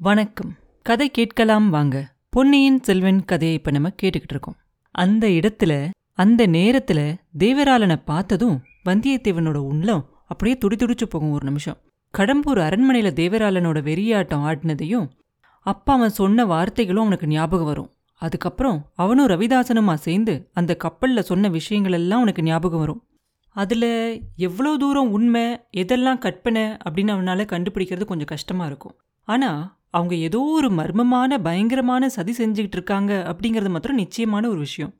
வணக்கம். கதை கேட்கலாம் வாங்க. பொன்னியின் செல்வன் கதையை இப்ப நம்ம கேட்டுக்கிட்டு இருக்கோம். அந்த இடத்துல அந்த நேரத்துல தேவராளனை பார்த்ததும் வந்தியத்தேவனோட உள்ளம் அப்படியே துடிதுடிச்சு போகும் ஒரு நிமிஷம். கடம்பூர் அரண்மனையில தேவராளனோட வெறியாட்டம் ஆடினதையும் அப்பா அவன் சொன்ன வார்த்தைகளும் அவனுக்கு ஞாபகம் வரும். அதுக்கப்புறம் அவனும் ரவிதாசனுமா சேர்ந்து அந்த கப்பல்ல சொன்ன விஷயங்கள் எல்லாம் அவனுக்கு ஞாபகம் வரும். அதுல எவ்வளோ தூரம் உண்மை எதெல்லாம் கற்பனை அப்படின்னு அவனால கண்டுபிடிக்கிறது கொஞ்சம் கஷ்டமா இருக்கும். ஆனா அவங்க ஏதோ ஒரு மர்மமான பயங்கரமான சதி செஞ்சுக்கிட்டு இருக்காங்க அப்படிங்கிறது மாத்திரம் நிச்சயமான ஒரு விஷயம்.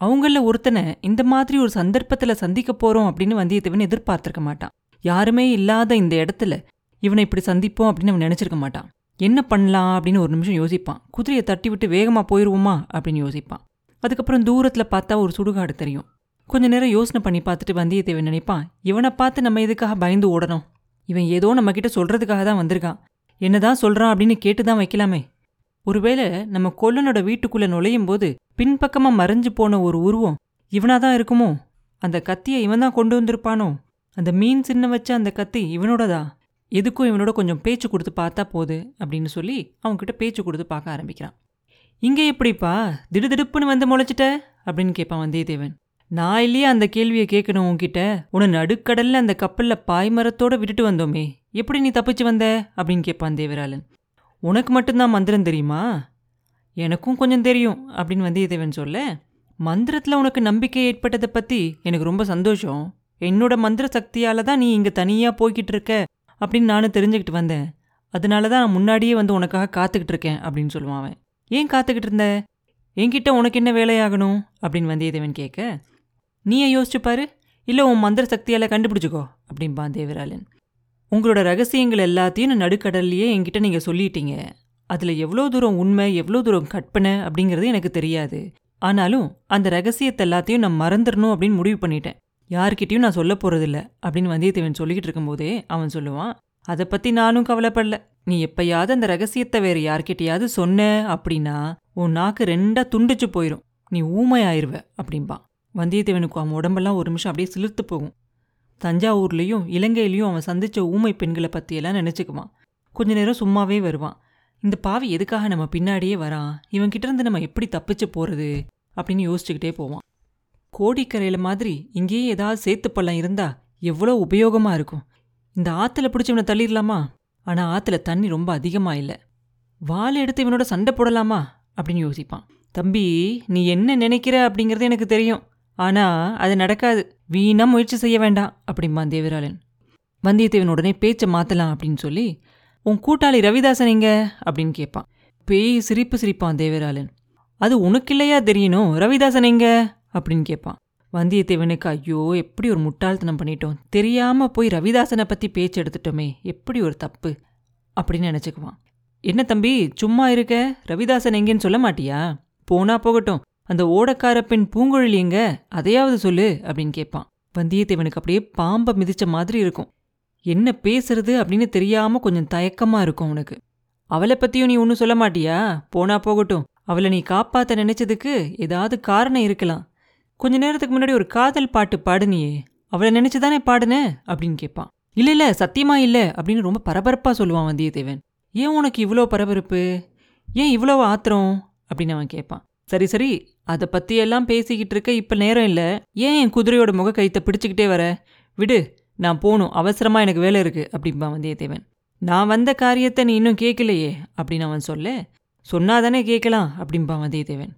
அவங்கள ஒருத்தனை இந்த மாதிரி ஒரு சந்தர்ப்பத்துல சந்திக்க போறோம் அப்படின்னு வந்தியத்தேவன் எதிர்பார்த்திருக்க மாட்டான். யாருமே இல்லாத இந்த இடத்துல இவனை இப்படி சந்திப்போம் அப்படின்னு அவன் நினைச்சிருக்க மாட்டான். என்ன பண்ணலாம் அப்படின்னு ஒரு நிமிஷம் யோசிப்பான். குதிரையை தட்டி விட்டு வேகமா போயிடுவோமா அப்படின்னு யோசிப்பான். அதுக்கப்புறம் தூரத்துல பார்த்தா ஒரு சுடுகாடு தெரியும். கொஞ்ச நேரம் யோசனை பண்ணி பார்த்துட்டு வந்தியத்தேவன் நினைப்பான் இவனை பார்த்து நம்ம எதுக்காக பயந்து ஓடணும்? இவன் ஏதோ நம்ம கிட்ட சொல்றதுக்காக தான் வந்திருக்கான். என்னதான் சொல்றான் அப்படின்னு கேட்டு தான் வைக்கலாமே. ஒருவேளை நம்ம கொல்லனோட வீட்டுக்குள்ள நுழையும் போது பின்பக்கமா மறைஞ்சு போன ஒரு உருவம் இவனாதான் இருக்குமோ? அந்த கத்தியை இவன் தான் கொண்டு வந்திருப்பானோ? அந்த மீன் சின்ன வச்ச அந்த கத்தி இவனோடதா? எதுக்கும் இவனோட கொஞ்சம் பேச்சு கொடுத்து பார்த்தா போது அப்படின்னு சொல்லி அவன்கிட்ட பேச்சு கொடுத்து பார்க்க ஆரம்பிக்கிறான். இங்கே எப்படிப்பா? திடுதிடுப்புன்னு வந்து முளைச்சிட்ட? அப்படின்னு கேட்பான் வந்தியத்தேவன். நான் இல்லையே அந்த கேள்வியை கேட்கணும் உன்கிட்ட. உன நடுக்கடல்ல அந்த கப்பல்ல பாய்மரத்தோட விட்டுட்டு வந்தோமே. எப்படி நீ தப்பிச்சு வந்த? அப்படின்னு கேட்பான் தேவராளன். உனக்கு மட்டும்தான் மந்திரம் தெரியுமா? எனக்கும் கொஞ்சம் தெரியும் அப்படின்னு வந்தியத்தேவன் சொல்ல மந்திரத்தில் உனக்கு நம்பிக்கை ஏற்பட்டதை பற்றி எனக்கு ரொம்ப சந்தோஷம். என்னோட மந்திர சக்தியால தான் நீ இங்கே தனியாக போய்கிட்டு இருக்க அப்படின்னு நானும் தெரிஞ்சுக்கிட்டு வந்தேன். அதனால தான் நான் முன்னாடியே வந்து உனக்காக காத்துக்கிட்டு இருக்கேன் அப்படின்னு சொல்லுவான் அவன். ஏன் காத்துக்கிட்டு இருந்த? என்கிட்ட உனக்கு என்ன வேலையாகணும்? அப்படின்னு வந்தியத்தேவன் கேட்க நீயே யோசிச்சு பாரு. இல்லை உன் மந்திர சக்தியால் கண்டுபிடிச்சிக்கோ அப்படின்பான் தேவராளன். உங்களோட ரகசியங்கள் எல்லாத்தையும் நடுக்கடல்லையே என்கிட்ட நீங்கள் சொல்லிட்டீங்க. அதில் எவ்வளோ தூரம் உண்மை எவ்வளோ தூரம் கற்பனை அப்படிங்கிறது எனக்கு தெரியாது. ஆனாலும் அந்த ரகசியத்தை எல்லாத்தையும் நான் மறந்துடணும் அப்படின்னு முடிவு பண்ணிட்டேன். யார்கிட்டையும் நான் சொல்ல போகிறதில்ல அப்படின்னு வந்தியத்தேவன் சொல்லிக்கிட்டு இருக்கும்போதே அவன் சொல்லுவான் அதை பற்றி நானும் கவலைப்படல. நீ எப்பயாவது அந்த ரகசியத்தை வேறு யார்கிட்டையாவது சொன்ன அப்படின்னா உன் நாக்கு ரெண்டாக துண்டிச்சு போயிடும் நீ ஊமையாயிருவ அப்படிம்பான் வந்தியத்தேவனுக்கு அவன் உடம்பெல்லாம் ஒரு நிமிஷம் அப்படியே சிலிர்த்து போகும். தஞ்சாவூர்லேயும் இலங்கையிலையும் அவன் சந்திச்ச ஊமை பெண்களை பற்றியெல்லாம் நினச்சிக்குவான். கொஞ்ச நேரம் சும்மாவே வருவான். இந்த பாவி எதுக்காக நம்ம பின்னாடியே வரான்? இவன்கிட்டருந்து நம்ம எப்படி தப்பிச்சு போகிறது அப்படின்னு யோசிச்சுக்கிட்டே போவான். கோடிக்கரையில் மாதிரி இங்கேயே ஏதாவது சேர்த்து பள்ளம் இருந்தால் எவ்வளோ உபயோகமாக இருக்கும். இந்த ஆற்றுல பிடிச்சி இவனை தள்ளிடலாமா? ஆனால் ஆற்றுல தண்ணி ரொம்ப அதிகமாக இல்லை. வால் எடுத்து இவனோட சண்டை போடலாமா? அப்படின்னு யோசிப்பான். தம்பி நீ என்ன நினைக்கிற? அப்படிங்கிறது எனக்கு தெரியும். ஆனால் அது நடக்காது. வீணா முயற்சி செய்ய வேண்டாம் அப்படிம்பான் தேவராளன். வந்தியத்தேவன் உடனே பேச்சை மாத்தலாம் அப்படின்னு சொல்லி உன் கூட்டாளி ரவிதாசன் எங்க? அப்படின்னு கேட்பான். பேய் சிரிப்பு சிரிப்பான் தேவராளன். அது உனக்கு இல்லையா தெரியணும் ரவிதாசன் எங்க? அப்படின்னு கேட்பான். வந்தியத்தேவனுக்கு ஐயோ எப்படி ஒரு முட்டாள்தனம் பண்ணிட்டோம். தெரியாம போய் ரவிதாசனை பத்தி பேச்சு எடுத்துட்டோமே. எப்படி ஒரு தப்பு? அப்படின்னு நினைச்சுக்குவான். என்ன தம்பி சும்மா இருக்க? ரவிதாசன் எங்கேன்னு சொல்ல மாட்டியா? போனா போகட்டும். அந்த ஓடக்கார பெண் பூங்குழலி எங்க? அதையாவது சொல்லு அப்படின்னு கேட்பான். வந்தியத்தேவனுக்கு அப்படியே பாம்பை மிதிச்ச மாதிரி இருக்கும். என்ன பேசுறது அப்படின்னு தெரியாம கொஞ்சம் தயக்கமா இருக்கும் உனக்கு அவளை பத்தியும் நீ ஒன்றும் சொல்ல மாட்டியா? போனா போகட்டும். அவளை நீ காப்பாத்த நினைச்சதுக்கு ஏதாவது காரணம் இருக்கலாம். கொஞ்ச நேரத்துக்கு முன்னாடி ஒரு காதல் பாட்டு பாடுனியே. அவளை நினைச்சுதானே பாடுன? அப்படின்னு கேட்பான். இல்ல இல்ல சத்தியமா இல்ல அப்படின்னு ரொம்ப பரபரப்பா சொல்லுவான் வந்தியத்தேவன். ஏன் உனக்கு இவ்வளோ பரபரப்பு? ஏன் இவ்வளோ ஆத்திரம்? அப்படின்னு அவன் கேட்பான். சரி சரி அதை பத்தி எல்லாம் பேசிக்கிட்டு இருக்க இப்ப நேரம் இல்ல. ஏன் என் குதிரையோட முக கைத்தை பிடிச்சுக்கிட்டே வர? விடு நான் போகணும் அவசரமா எனக்கு வேலை இருக்கு அப்படிம்பான் வந்தியத்தேவன். நான் வந்த காரியத்தை நீ இன்னும் கேட்கலையே அப்படின்னு அவன் சொல்ல. சொன்னாதானே கேட்கலாம் அப்படிம்பான் வந்தியத்தேவன்.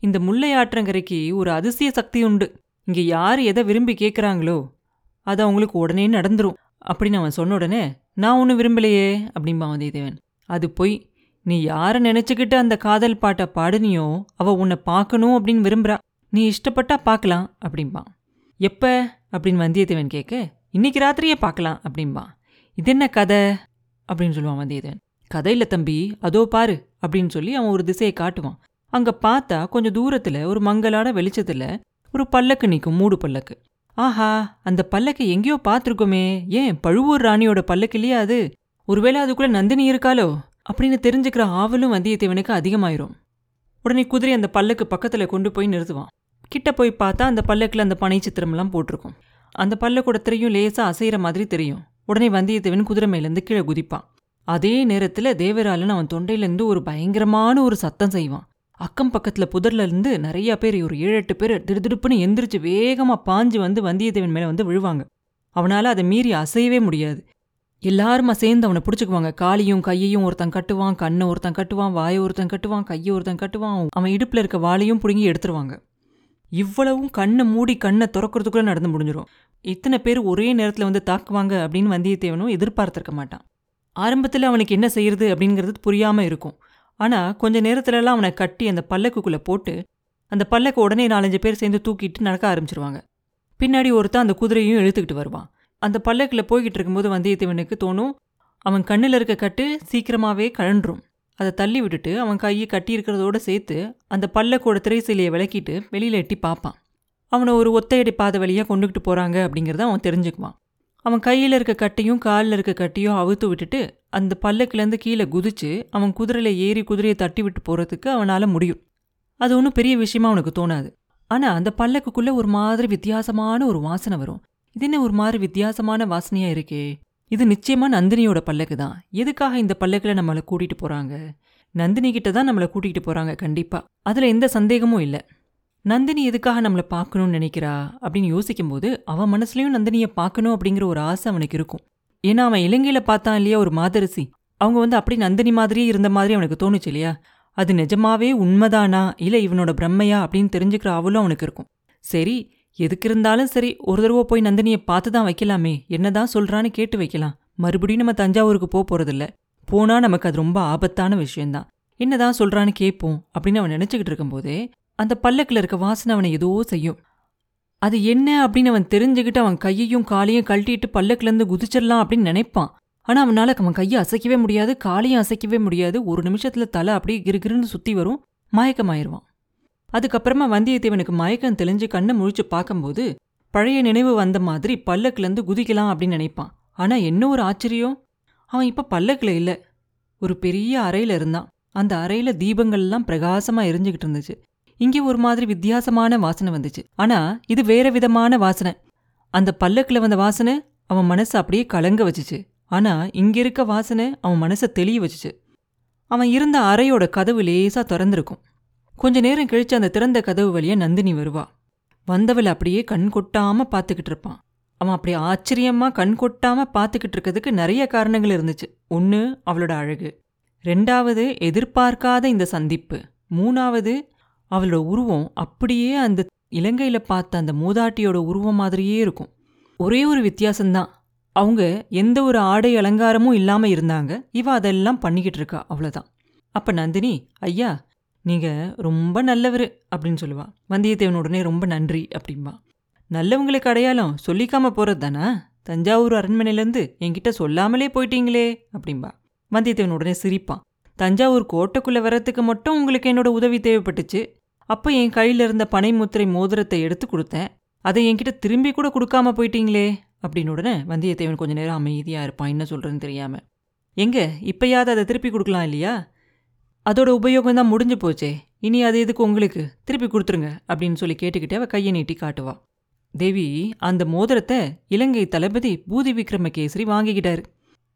இந்த முல்லை ஆற்றங்கரைக்கு ஒரு அதிசய சக்தி உண்டு. இங்க யார் எதை விரும்பி கேட்குறாங்களோ அது அவங்களுக்கு உடனே நடந்துரும் அப்படின்னு அவன் சொன்ன உடனே நான் ஒன்றும் விரும்பலையே அப்படிம்பான் வந்தியத்தேவன். அது பொய். நீ யாரை நினைச்சுக்கிட்டு அந்த காதல் பாட்டை பாடுனியோ அவ உன்னை பார்க்கணும் அப்படின்னு விரும்புறா. நீ இஷ்டப்பட்டா பார்க்கலாம் அப்படிம்பான் எப்ப? அப்படின்னு வந்தியத்தேவன் கேட்க இன்னைக்கு ராத்திரியே பார்க்கலாம் அப்படிம்பான் இது என்ன கதை? அப்படின்னு சொல்லுவான் வந்தியத்தேவன். கதை தம்பி அதோ பாரு அப்படின்னு சொல்லி அவன் ஒரு திசையை காட்டுவான். அங்க பார்த்தா கொஞ்சம் தூரத்துல ஒரு மங்கலான வெளிச்சத்துல ஒரு பல்லக்கு நிற்கும் மூடு பல்லக்கு. ஆஹா அந்த பல்லக்கை எங்கேயோ பார்த்துருக்கோமே. ஏன் பழுவூர் ராணியோட பல்லக்கு இல்லையா அது? ஒருவேளை அதுக்குள்ள நந்தினி இருக்காளோ? அப்படின்னு தெரிஞ்சுக்கிற ஆவலும் வந்தியத்தேவனுக்கு அதிகமாயிரும். உடனே குதிரை அந்த பல்லுக்கு பக்கத்தில் கொண்டு போய் நிறுத்துவான். கிட்ட போய் பார்த்தா அந்த பல்லக்கில் அந்த பனை சித்திரம்லாம் போட்டிருக்கும். அந்த பல்லக்கோட திரையும் லேசாக அசைகிற மாதிரி தெரியும். உடனே வந்தியத்தேவன் குதிரை மேலேருந்து கீழே குதிப்பான். அதே நேரத்தில் தேவராலன் அவன் தொண்டையிலேருந்து ஒரு பயங்கரமான ஒரு சத்தம் செய்வான். அக்கம் பக்கத்தில் புதர்லேருந்து நிறைய பேர் ஒரு ஏழு எட்டு பேர் திடுதிடுப்புன்னு எந்திரிச்சு வேகமாக பாஞ்சு வந்து வந்தியத்தேவன் மேலே வந்து விழுவாங்க. அவனால் அதை மீறி அசையவே முடியாது. எல்லாருமா சேர்ந்து அவனை பிடிச்சிக்குவாங்க. காலையும் கையையும் ஒருத்தன் கட்டுவான் கண்ணை ஒருத்தன் கட்டுவான் வாயை ஒருத்தன் கட்டுவான் கையை ஒருத்தன் கட்டுவான். அவன் இடுப்பில் இருக்க வாளையும் பிடுங்கி எடுத்துருவாங்க. இவ்வளவும் கண்ணை மூடி கண்ணை திறக்கிறதுக்குள்ளே நடந்து முடிஞ்சிடும் இத்தனை பேர் ஒரே நேரத்தில் வந்து தாக்குவாங்க அப்படின்னு வந்தியத்தேவனும் எதிர்பார்த்துருக்க மாட்டான். ஆரம்பத்தில் அவனுக்கு என்ன செய்யறது அப்படிங்கிறது புரியாமல் இருக்கும். ஆனால் கொஞ்ச நேரத்துலலாம் அவனை கட்டி அந்த பல்லக்குக்குள்ளே போட்டு அந்த பல்லக்கு உடனே நாலஞ்சு பேர் சேர்ந்து தூக்கிட்டு நடக்க ஆரம்பிச்சிருவாங்க. பின்னாடி ஒருத்தன் அந்த குதிரையும் இழுத்துக்கிட்டு வருவான். அந்த பல்லக்கில் போய்கிட்டு இருக்கும்போது வந்தியத்தேவனுக்கு தோணும் அவன் கண்ணில் இருக்க கட்டு சீக்கிரமாவே கழன்றும். அதை தள்ளி விட்டுட்டு அவன் கையை கட்டியிருக்கிறதோடு சேர்த்து அந்த பல்லக்கோட திரைசீலையை விளக்கிட்டு வெளியில எட்டி பார்ப்பான். அவனை ஒரு ஒத்தையடி பாதை வழியாக கொண்டுகிட்டு போறாங்க அப்படிங்கிறத அவன் தெரிஞ்சுக்குவான். அவன் கையில் இருக்க கட்டையும் காலில் இருக்க கட்டையும் அவுத்து விட்டுட்டு அந்த பல்லக்கிலேருந்து கீழே குதிச்சு அவன் குதிரையில் ஏறி குதிரையை தட்டி விட்டு போகிறதுக்கு அவனால் முடியும். அது ஒன்றும் பெரிய விஷயமா அவனுக்கு தோணாது. ஆனால் அந்த பல்லக்குக்குள்ளே ஒரு மாதிரி வித்தியாசமான ஒரு வாசனை வரும். இது என்ன ஒரு மாதிரி வித்தியாசமான வாசனையாக இருக்கே? இது நிச்சயமா நந்தினியோட பல்லக்கு தான். எதுக்காக இந்த பல்லக்கில் நம்மளை கூட்டிகிட்டு போகிறாங்க நந்தினி கிட்ட தான் நம்மளை கூட்டிகிட்டு போகிறாங்க கண்டிப்பாக அதில் எந்த சந்தேகமும் இல்லை. நந்தினி எதுக்காக நம்மளை பார்க்கணும்னு நினைக்கிறா? அப்படின்னு யோசிக்கும்போது அவன் மனசுலயும் நந்தினியை பார்க்கணும் அப்படிங்கிற ஒரு ஆசை அவனுக்கு இருக்கும். ஏன்னா அவன் இலங்கையில பார்த்தான் இல்லையா ஒரு மாதரசி? அவங்க வந்து அப்படி நந்தினி மாதிரியே இருந்த மாதிரி அவனுக்கு தோணுச்சு இல்லையா? அது நிஜமாவே உண்மைதானா? இல்ல இவனோட பிரம்மையா அப்படின்னு தெரிஞ்சுக்கிற அவளும் அவனுக்கு இருக்கும். சரி எதுக்கு இருந்தாலும் சரி ஒரு தடவை போய் நந்தினியை பார்த்து தான் வைக்கலாமே. என்னதான் சொல்றான்னு கேட்டு வைக்கலாம். மறுபடியும் நம்ம தஞ்சாவூருக்கு போக போறதில்ல. போனா நமக்கு அது ரொம்ப ஆபத்தான விஷயம்தான். என்னதான் சொல்றான்னு கேட்போம் அப்படின்னு அவன் நினைச்சுக்கிட்டு இருக்கும்போதே அந்த பல்லக்கில் இருக்க வாசனை அவனை ஏதோ செய்யும். அது என்ன அப்படின்னு அவன் தெரிஞ்சுக்கிட்டு அவன் கையையும் காலையும் கழட்டிட்டு பல்லக்கிலேருந்து குதிச்சிடலாம் அப்படின்னு நினைப்பான். ஆனால் அவனால் அவன் கையை அசைக்கவே முடியாது காலையும் அசைக்கவே முடியாது. ஒரு நிமிஷத்தில் தலை அப்படியே கிருகிருன்னு சுற்றி வரும். மயக்கமாயிருவான். அதுக்கப்புறமா வந்தியத்தேவனுக்கு மயக்கம் தெளிஞ்சு கண்ணை முழிச்சு பார்க்கும்போது பழைய நினைவு வந்த மாதிரி பல்லக்கிலேருந்து குதிக்கலாம் அப்படின்னு நினைப்பான். ஆனால் என்ன ஒரு ஆச்சரியம்? அவன் இப்போ பல்லக்கில் இல்லை. ஒரு பெரிய அறையில் இருந்தான். அந்த அறையில் தீபங்கள்லாம் பிரகாசமாக எரிஞ்சுக்கிட்டு இருந்துச்சு. இங்கே ஒரு மாதிரி வித்தியாசமான வாசனை வந்துச்சு. ஆனா இது வேற விதமான வாசனை. அந்த பல்லக்கில் வந்த வாசனை அவன் மனசை அப்படியே கலங்க வச்சுச்சு. ஆனா இங்க இருக்க வாசனை அவன் மனசை தெளிய வச்சுச்சு. அவன் இருந்த அறையோட கதவு லேசா திறந்திருக்கும். கொஞ்ச நேரம் கழிச்சு அந்த திறந்த கதவு வழியா நந்தினி வருவா. வந்தவள் அப்படியே கண் கொட்டாம பார்த்துக்கிட்டு இருப்பான். அவன் அப்படி ஆச்சரியமா கண் கொட்டாம பார்த்துக்கிட்டு இருக்கிறதுக்கு நிறைய காரணங்கள் இருந்துச்சு. ஒன்று அவளோட அழகு. ரெண்டாவது எதிர்பார்க்காத இந்த சந்திப்பு. மூணாவது அவளோட உருவம் அப்படியே அந்த இலங்கையில பார்த்த அந்த மூதாட்டியோட உருவம் மாதிரியே இருக்கும். ஒரே ஒரு வித்தியாசம்தான். அவங்க எந்த ஒரு ஆடை அலங்காரமும் இல்லாமல் இருந்தாங்க. இவ அதெல்லாம் பண்ணிக்கிட்டு இருக்கா அவ்வளோதான் அப்ப நந்தினி ஐயா நீங்கள் ரொம்ப நல்லவர் அப்படின்னு சொல்லுவா. வந்தியத்தேவன் உடனே ரொம்ப நன்றி அப்படின்பா நல்லவங்களுக்கு அடையாளம் சொல்லிக்காம போகிறது தானா? தஞ்சாவூர் அரண்மனையிலேருந்து என்கிட்ட சொல்லாமலே போயிட்டீங்களே அப்படின்பா வந்தியத்தேவன் உடனே சிரிப்பான் தஞ்சாவூர் கோட்டைக்குள்ளே வர்றதுக்கு மட்டும் உங்களுக்கு என்னோட உதவி தேவைப்பட்டுச்சு. அப்போ என் கையில் இருந்த பனைமுத்திரை மோதிரத்தை எடுத்து கொடுத்தேன். அதை என்கிட்ட திரும்பி கூட கொடுக்காம போயிட்டீங்களே அப்படின்னு உடனே வந்தியத்தேவன் கொஞ்ச நேரம் அமைதியாக இருப்பான். என்ன சொல்கிறேன்னு தெரியாமல் எங்க? இப்பயாவது அதை திருப்பி கொடுக்கலாம் இல்லையா? அதோட உபயோகம் தான் முடிஞ்சு போச்சே. இனி அது எதுக்கு உங்களுக்கு? திருப்பி கொடுத்துருங்க அப்படின்னு சொல்லி கேட்டுக்கிட்டே அவள் கையை நீட்டி காட்டுவா. தேவி அந்த மோதிரத்தை இலங்கை தளபதி பூதி விக்ரமகேசரி வாங்கிக்கிட்டாரு.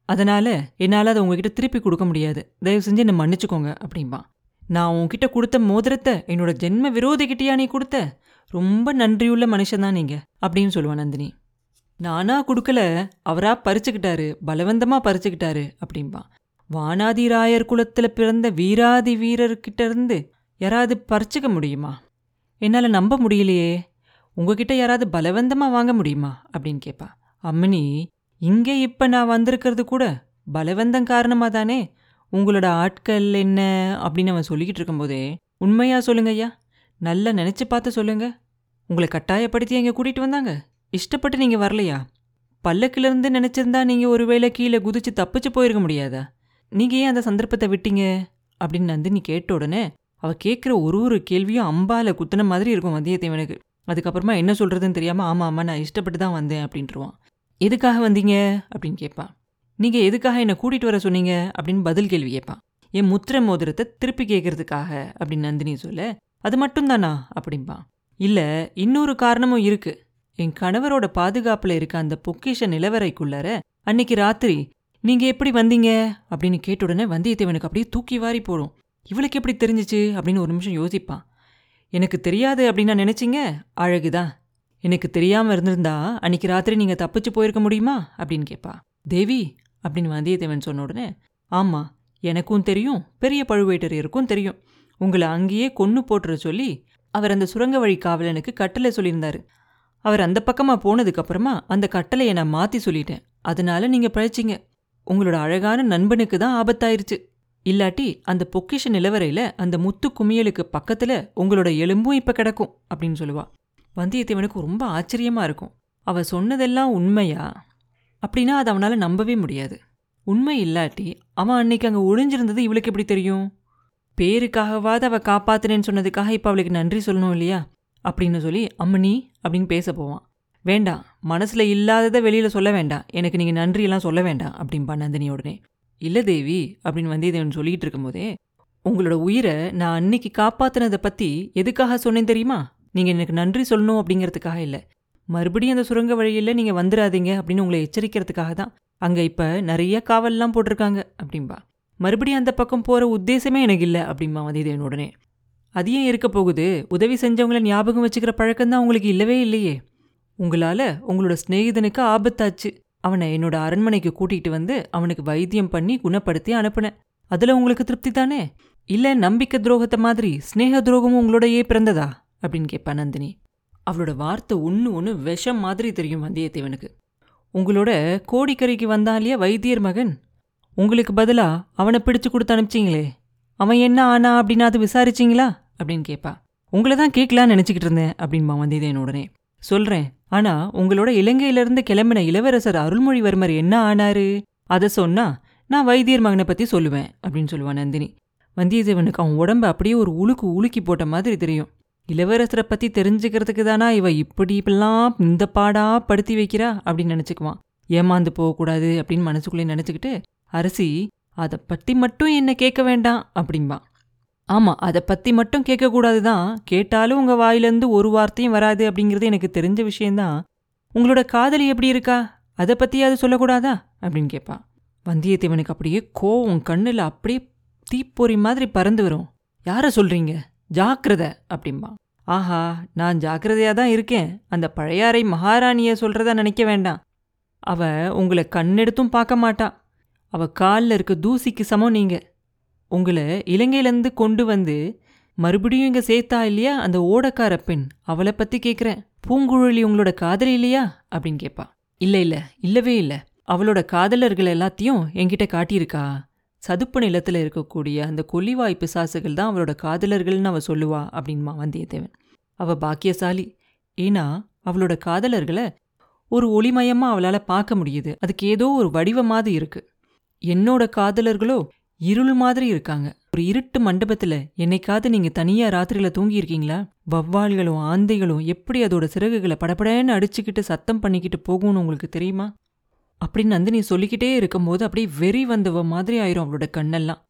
அதனால என்னால் அதை உங்ககிட்ட திருப்பி கொடுக்க முடியாது. தயவு செஞ்சு என்னை மன்னிச்சுக்கோங்க அப்படின்பா நான் உங்ககிட்ட கொடுத்த மோதிரத்தை என்னோட ஜென்ம விரோதிகிட்டயா நீ கொடுத்த? ரொம்ப நன்றியுள்ள மனுஷன் தான் நீங்க அப்படின்னு சொல்லுவான் நந்தினி. நானா கொடுக்கல அவரா பறிச்சுக்கிட்டாரு பலவந்தமா பறிச்சுக்கிட்டாரு அப்படின்பா வானாதிராயர் குலத்துல பிறந்த வீராதி வீரர்கிட்ட இருந்து யாராவது பறிச்சுக்க முடியுமா? என்னால நம்ப முடியலையே. உங்ககிட்ட யாராவது பலவந்தமா வாங்க முடியுமா? அப்படின்னு கேட்பா அம்மினி இங்கே இப்ப நான் வந்திருக்கிறது கூட பலவந்தம் காரணமா தானே உங்களோட ஆட்கள் என்ன? அப்படின்னு அவன் சொல்லிக்கிட்டு இருக்கும்போதே உண்மையா சொல்லுங்க ஐயா. நல்லா நினைச்சு பார்த்து சொல்லுங்க. உங்களை கட்டாயப்படுத்தி எங்க கூட்டிட்டு வந்தாங்க? இஷ்டப்பட்டு நீங்க வரலையா? பல்லக்கிலிருந்து நினைச்சிருந்தா நீங்க ஒருவேளை கீழே குதிச்சு தப்பிச்சு போயிருக்க முடியாதா? நீங்க ஏன் அந்த சந்தர்ப்பத்தை விட்டீங்க? அப்படின்னு நந்தினி கேட்ட உடனே அவ கேட்குற ஒரு ஒரு கேள்வியும் அம்பால குத்துன மாதிரி இருக்கும் வந்தியத்தேவனுக்கு. அதுக்கப்புறமா என்ன சொல்றதுன்னு தெரியாம ஆமா ஆமா நான் இஷ்டப்பட்டு தான் வந்தேன் அப்படின்ட்டுருவான். எதுக்காக வந்தீங்க? அப்படின்னு கேட்பான். நீங்க எதுக்காக என்னை கூட்டிட்டு வர சொன்னீங்க? அப்படின்னு பதில் கேள்வி கேட்பான். என் முத்திர மோதிரத்தை திருப்பி கேட்கறதுக்காக அப்படின்னு நந்தினி சொல்ல. அது மட்டும்தானா? அப்படிம்பான். இல்ல இன்னொரு காரணமும் இருக்கு. என் கணவரோட பாதுகாப்புல இருக்க அந்த பொக்கிஷ நிலவரைக்குள்ளார அன்னைக்கு ராத்திரி நீங்கள் எப்படி வந்தீங்க? அப்படின்னு கேட்ட உடனே வந்தியத்தேவனுக்கு அப்படியே தூக்கி வாரி போடும். இவளுக்கு எப்படி தெரிஞ்சிச்சு? அப்படின்னு ஒரு நிமிஷம் யோசிப்பான். எனக்கு தெரியாது அப்படின்னு நான் நினைச்சிங்க? அழகுதான். எனக்கு தெரியாமல் இருந்திருந்தா அன்னைக்கு ராத்திரி நீங்கள் தப்பிச்சு போயிருக்க முடியுமா? அப்படின்னு கேட்பா தேவி அப்படின்னு வந்தியத்தேவன் சொன்ன உடனே ஆமாம் எனக்கும் தெரியும். பெரிய பழுவேட்டரையருக்கும் தெரியும். உங்களை அங்கேயே கொன்று போட்டுற சொல்லி அவர் அந்த சுரங்க வழி காவலனுக்கு கட்டளை சொல்லியிருந்தார். அவர் அந்த பக்கமாக போனதுக்கப்புறமா அந்த கட்டளையை நான் மாற்றி சொல்லிட்டேன். அதனால நீங்கள் பழைச்சிங்க. உங்களோட அழகான நண்பனுக்கு தான் ஆபத்தாயிருச்சு. இல்லாட்டி அந்த பொக்கிஷ நிலவரையில அந்த முத்து குமியலுக்கு பக்கத்துல உங்களோட எலும்பும் இப்ப கிடக்கும் அப்படின்னு சொல்லுவா. வந்தியத்தேவனுக்கு ரொம்ப ஆச்சரியமா இருக்கும். அவ சொன்னதெல்லாம் உண்மையா? அப்படின்னா அதை அவனால நம்பவே முடியாது. உண்மை இல்லாட்டி அவன் அன்னைக்கு அங்கே ஒளிஞ்சிருந்தது இவளுக்கு எப்படி தெரியும்? பேருக்காகவாது அவ காப்பாத்தினேன்னு சொன்னதுக்காக இப்ப அவளுக்கு நன்றி சொல்லணும் இல்லையா? அப்படின்னு சொல்லி அம்மனி அப்படின்னு பேச போவான். வேண்டாம் மனசில் இல்லாததை வெளியில் சொல்ல வேண்டாம். எனக்கு நீங்கள் நன்றியெல்லாம் சொல்ல வேண்டாம் அப்படின்பா நந்தினி உடனே. இல்ல தேவி அப்படின்னு வந்தியத்தேவன் சொல்லிட்டு இருக்கும்போதே உங்களோட உயிரை நான் அன்னைக்கு காப்பாற்றினதை பற்றி எதுக்காக சொன்னேன் தெரியுமா? நீங்கள் எனக்கு நன்றி சொல்லணும் அப்படிங்கிறதுக்காக இல்லை. மறுபடியும் அந்த சுரங்க வழியில் நீங்கள் வந்துடாதீங்க அப்படின்னு உங்களை எச்சரிக்கிறதுக்காக தான் அங்கே இப்போ நிறைய காவல்லாம் போட்டிருக்காங்க அப்படின்பா மறுபடியும் அந்த பக்கம் போகிற உத்தேசமே எனக்கு இல்லை அப்படிம்பா வந்தியத்தேவன் உடனே. அது ஏன் இருக்க போகுது? உதவி செஞ்சவங்கள ஞாபகம் வச்சுக்கிற பழக்கம் தான் உங்களுக்கு இல்லவே இல்லையே. உங்களால உங்களோட சிநேகிதனுக்கு ஆபத்தாச்சு. அவனை என்னோட அரண்மனைக்கு கூட்டிகிட்டு வந்து அவனுக்கு வைத்தியம் பண்ணி குணப்படுத்தி அனுப்புனேன் அதுல உங்களுக்கு திருப்தி தானே? இல்ல நம்பிக்கை துரோகத்தை மாதிரி ஸ்னேக துரோகமும் உங்களோடயே பிறந்ததா? அப்படின்னு கேட்பா நந்தினி. அவளோட வார்த்தை ஒன்று ஒன்று விஷம் மாதிரி தெரியும் வந்தியத்தேவனுக்கு. உங்களோட கோடிக்கரைக்கு வந்தான் இல்லையா வைத்தியர் மகன்? உங்களுக்கு பதிலா அவனை பிடிச்சு கொடுத்து அனுப்பிச்சிங்களே. அவன் என்ன ஆனா அப்படின்னு அது விசாரிச்சிங்களா? அப்படின்னு கேட்பா. உங்களை தான் கேட்கலான்னு நினச்சிக்கிட்டு இருந்தேன் அப்படின்பா வந்தியத்தேவன் உடனே. சொல்றேன். ஆனா உங்களோட இலங்கையிலிருந்து கிளம்பின இளவரசர் அருள்மொழிவர்மர் என்ன ஆனாரு? அதை சொன்னா நான் வைத்தியர் மகனை பத்தி சொல்லுவேன் அப்படின்னு சொல்லுவான் நந்தினி. வந்தியத்தேவனுக்கு அவன் உடம்பு அப்படியே ஒரு உலுக்கு உலுக்கி போட்ட மாதிரி தெரியும். இளவரசரை பத்தி தெரிஞ்சுக்கிறதுக்கு தானா இவ இப்படி இப்பெல்லாம் இந்த பாடா படுத்தி வைக்கிறா அப்படின்னு நினைச்சுக்குவான். ஏமாந்து போகக்கூடாது அப்படின்னு மனசுக்குள்ளே நினைச்சுக்கிட்டு அரசி அதை பத்தி மட்டும் என்ன கேட்க வேண்டாம் அப்படிம்பான் ஆமா அதை பத்தி மட்டும் கேட்கக்கூடாது தான் கேட்டாலும் உங்க வாயிலேருந்து ஒரு வார்த்தையும் வராது அப்படிங்கிறது எனக்கு தெரிஞ்ச விஷயம்தான். உங்களோட காதலி எப்படி இருக்கா? அதை பத்தியாவது சொல்லக்கூடாதா? அப்படின்னு கேட்பான் வந்தியத்தேவனுக்கு அப்படியே கோவம் கண்ணுல அப்படியே தீப்பொறி மாதிரி பறந்து வரும். யார சொல்றீங்க? ஜாக்கிரத அப்படிம்பா. ஆஹா நான் ஜாக்கிரதையா தான் இருக்கேன். அந்த பழையாறை மகாராணிய சொல்றதா நினைக்க வேண்டாம். அவ உங்களை கண்ணெடுத்தும் பார்க்க மாட்டா. அவ காலில் இருக்க தூசிக்கு சமம் நீங்க. உங்களை இலங்கையிலேருந்து கொண்டு வந்து மறுபடியும் இங்கே சேர்த்தா இல்லையா? அந்த ஓடக்கார பெண் அவளை பற்றி கேட்குறேன் பூங்குழலி உங்களோட காதலி இல்லையா? அப்படின்னு கேட்பா இல்லை இல்லை இல்லவே இல்லை. அவளோட காதலர்கள் எல்லாத்தையும் என்கிட்ட காட்டியிருக்கா. சதுப்பு நிலத்தில் இருக்கக்கூடிய அந்த கொல்லிவாய் பிசாசுகள் தான் அவளோட காதலர்கள்னு அவ சொல்லுவா அப்படின்மா வந்தியத்தேவன். அவ பாக்கியசாலி. ஏன்னா அவளோட காதலர்களை ஒரு ஒளிமயமா அவளால் பார்க்க முடியுது. அதுக்கு ஏதோ ஒரு வடிவமாவது இருக்கு. என்னோட காதலர்களோ இருள் மாதிரி இருக்காங்க. ஒரு இருட்டு மண்டபத்துல என்னைக்காவது நீங்க தனியா ராத்திரியில தூங்கியிருக்கீங்களா? வவ்வால்களும் ஆந்தைகளும் எப்படி அதோட சிறகுகளை படபடன்னு அடிச்சுக்கிட்டு சத்தம் பண்ணிக்கிட்டு போகும்னு உங்களுக்கு தெரியுமா? அப்படின்னு நந்தினி சொல்லிக்கிட்டே இருக்கும்போது அப்படியே வெறி வந்தவ மாதிரி ஆயிரும் அவளோட கண்ணெல்லாம்.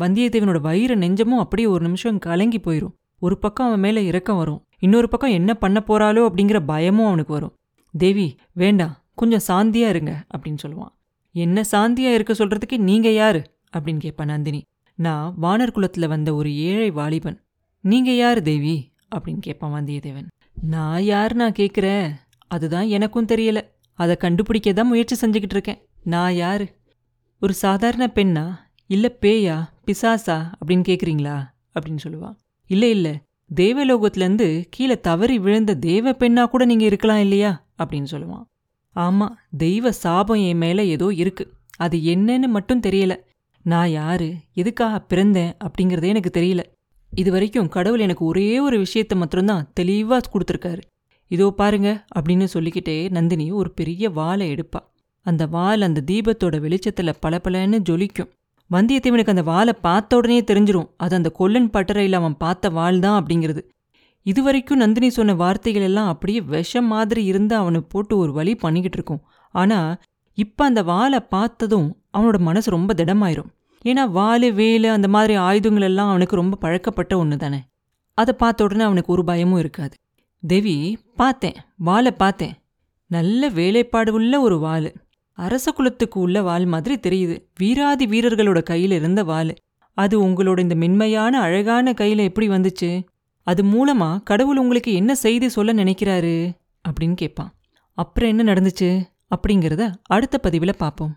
வந்தியத்தேவனோட வயிறு நெஞ்சமும் அப்படியே ஒரு நிமிஷம் கலங்கி போயிடும் ஒரு பக்கம் அவன் மேல இறக்கம் வரும். இன்னொரு பக்கம் என்ன பண்ண போறாளோ அப்படிங்கிற பயமும் அவனுக்கு வரும். தேவி வேண்டாம். கொஞ்சம் சாந்தியா இருங்க. அப்படின்னு சொல்லுவான். என்ன சாந்தியா இருக்க சொல்றதுக்கு நீங்க யாரு? அப்படின்னு கேட்பா நந்தினி. நான் வானர் குலத்தில் வந்த ஒரு ஏழை வாலிபன். நீங்கள் யார் தேவி? அப்படின்னு கேட்பான் வந்தியத்தேவன். நான் யார் நான் கேட்குறேன் அதுதான் எனக்கும் தெரியல. அதை கண்டுபிடிக்க தான் முயற்சி செஞ்சுக்கிட்டு இருக்கேன். நான் யாரு? ஒரு சாதாரண பெண்ணா? இல்லை பேயா? பிசாசா? அப்படின்னு கேட்குறீங்களா அப்படின்னு சொல்லுவான் இல்ல இல்லை. தேவலோகத்திலேருந்து கீழே தவறி விழுந்த தேவ பெண்ணா கூட நீங்க இருக்கலாம் இல்லையா? அப்படின்னு சொல்லுவான் ஆமா தெய்வ சாபம் என் மேல ஏதோ இருக்கு. அது என்னன்னு மட்டும் தெரியல. நான் யாரு? எதுக்காக பிறந்தேன்? அப்படிங்கிறதே எனக்கு தெரியல. இது வரைக்கும் கடவுள் எனக்கு ஒரே ஒரு விஷயத்த மட்டும்தான் தெளிவாக கொடுத்துருக்காரு. இதோ பாருங்க அப்படின்னு சொல்லிக்கிட்டே நந்தினி ஒரு பெரிய வாழை எடுப்பா. அந்த வால் அந்த தீபத்தோட வெளிச்சத்தில் பளபளன்னு ஜொலிக்கும். வந்தியத்தேவனுக்கு அந்த வாழை பார்த்த உடனே தெரிஞ்சிடும் அது அந்த கொல்லன் பட்டறையில் அவன் பார்த்த வாள் தான் அப்படிங்கிறது. இதுவரைக்கும் நந்தினி சொன்ன வார்த்தைகள் எல்லாம் அப்படியே விஷம் மாதிரி இருந்து அவனை போட்டு ஒரு வழி பண்ணிக்கிட்டு இருக்கும். ஆனால் இப்போ அந்த வாழை பார்த்ததும் அவனோட மனசு ரொம்ப திடமாயிரும். ஏன்னா வாலு வேலு அந்த மாதிரி ஆயுதங்கள் எல்லாம் அவனுக்கு ரொம்ப பழக்கப்பட்ட ஒன்று தானே அதை பார்த்த உடனே அவனுக்கு ஒரு பயமும் இருக்காது. தேவி பார்த்தேன் வாலை பார்த்தேன். நல்ல வேலைப்பாடு உள்ள ஒரு வாள். அரச குலத்துக்கு உள்ள வாள் மாதிரி தெரியுது. வீராதி வீரர்களோட கையில இருந்த வாள். அது உங்களோட இந்த மென்மையான அழகான கையில எப்படி வந்துச்சு? அது மூலமா கடவுள் உங்களுக்கு என்ன செய்தி சொல்ல நினைக்கிறாரு? அப்படின்னு கேட்பான். அப்புறம் என்ன நடந்துச்சு? அப்படிங்கிறத அடுத்த பதிவில் பார்ப்போம்.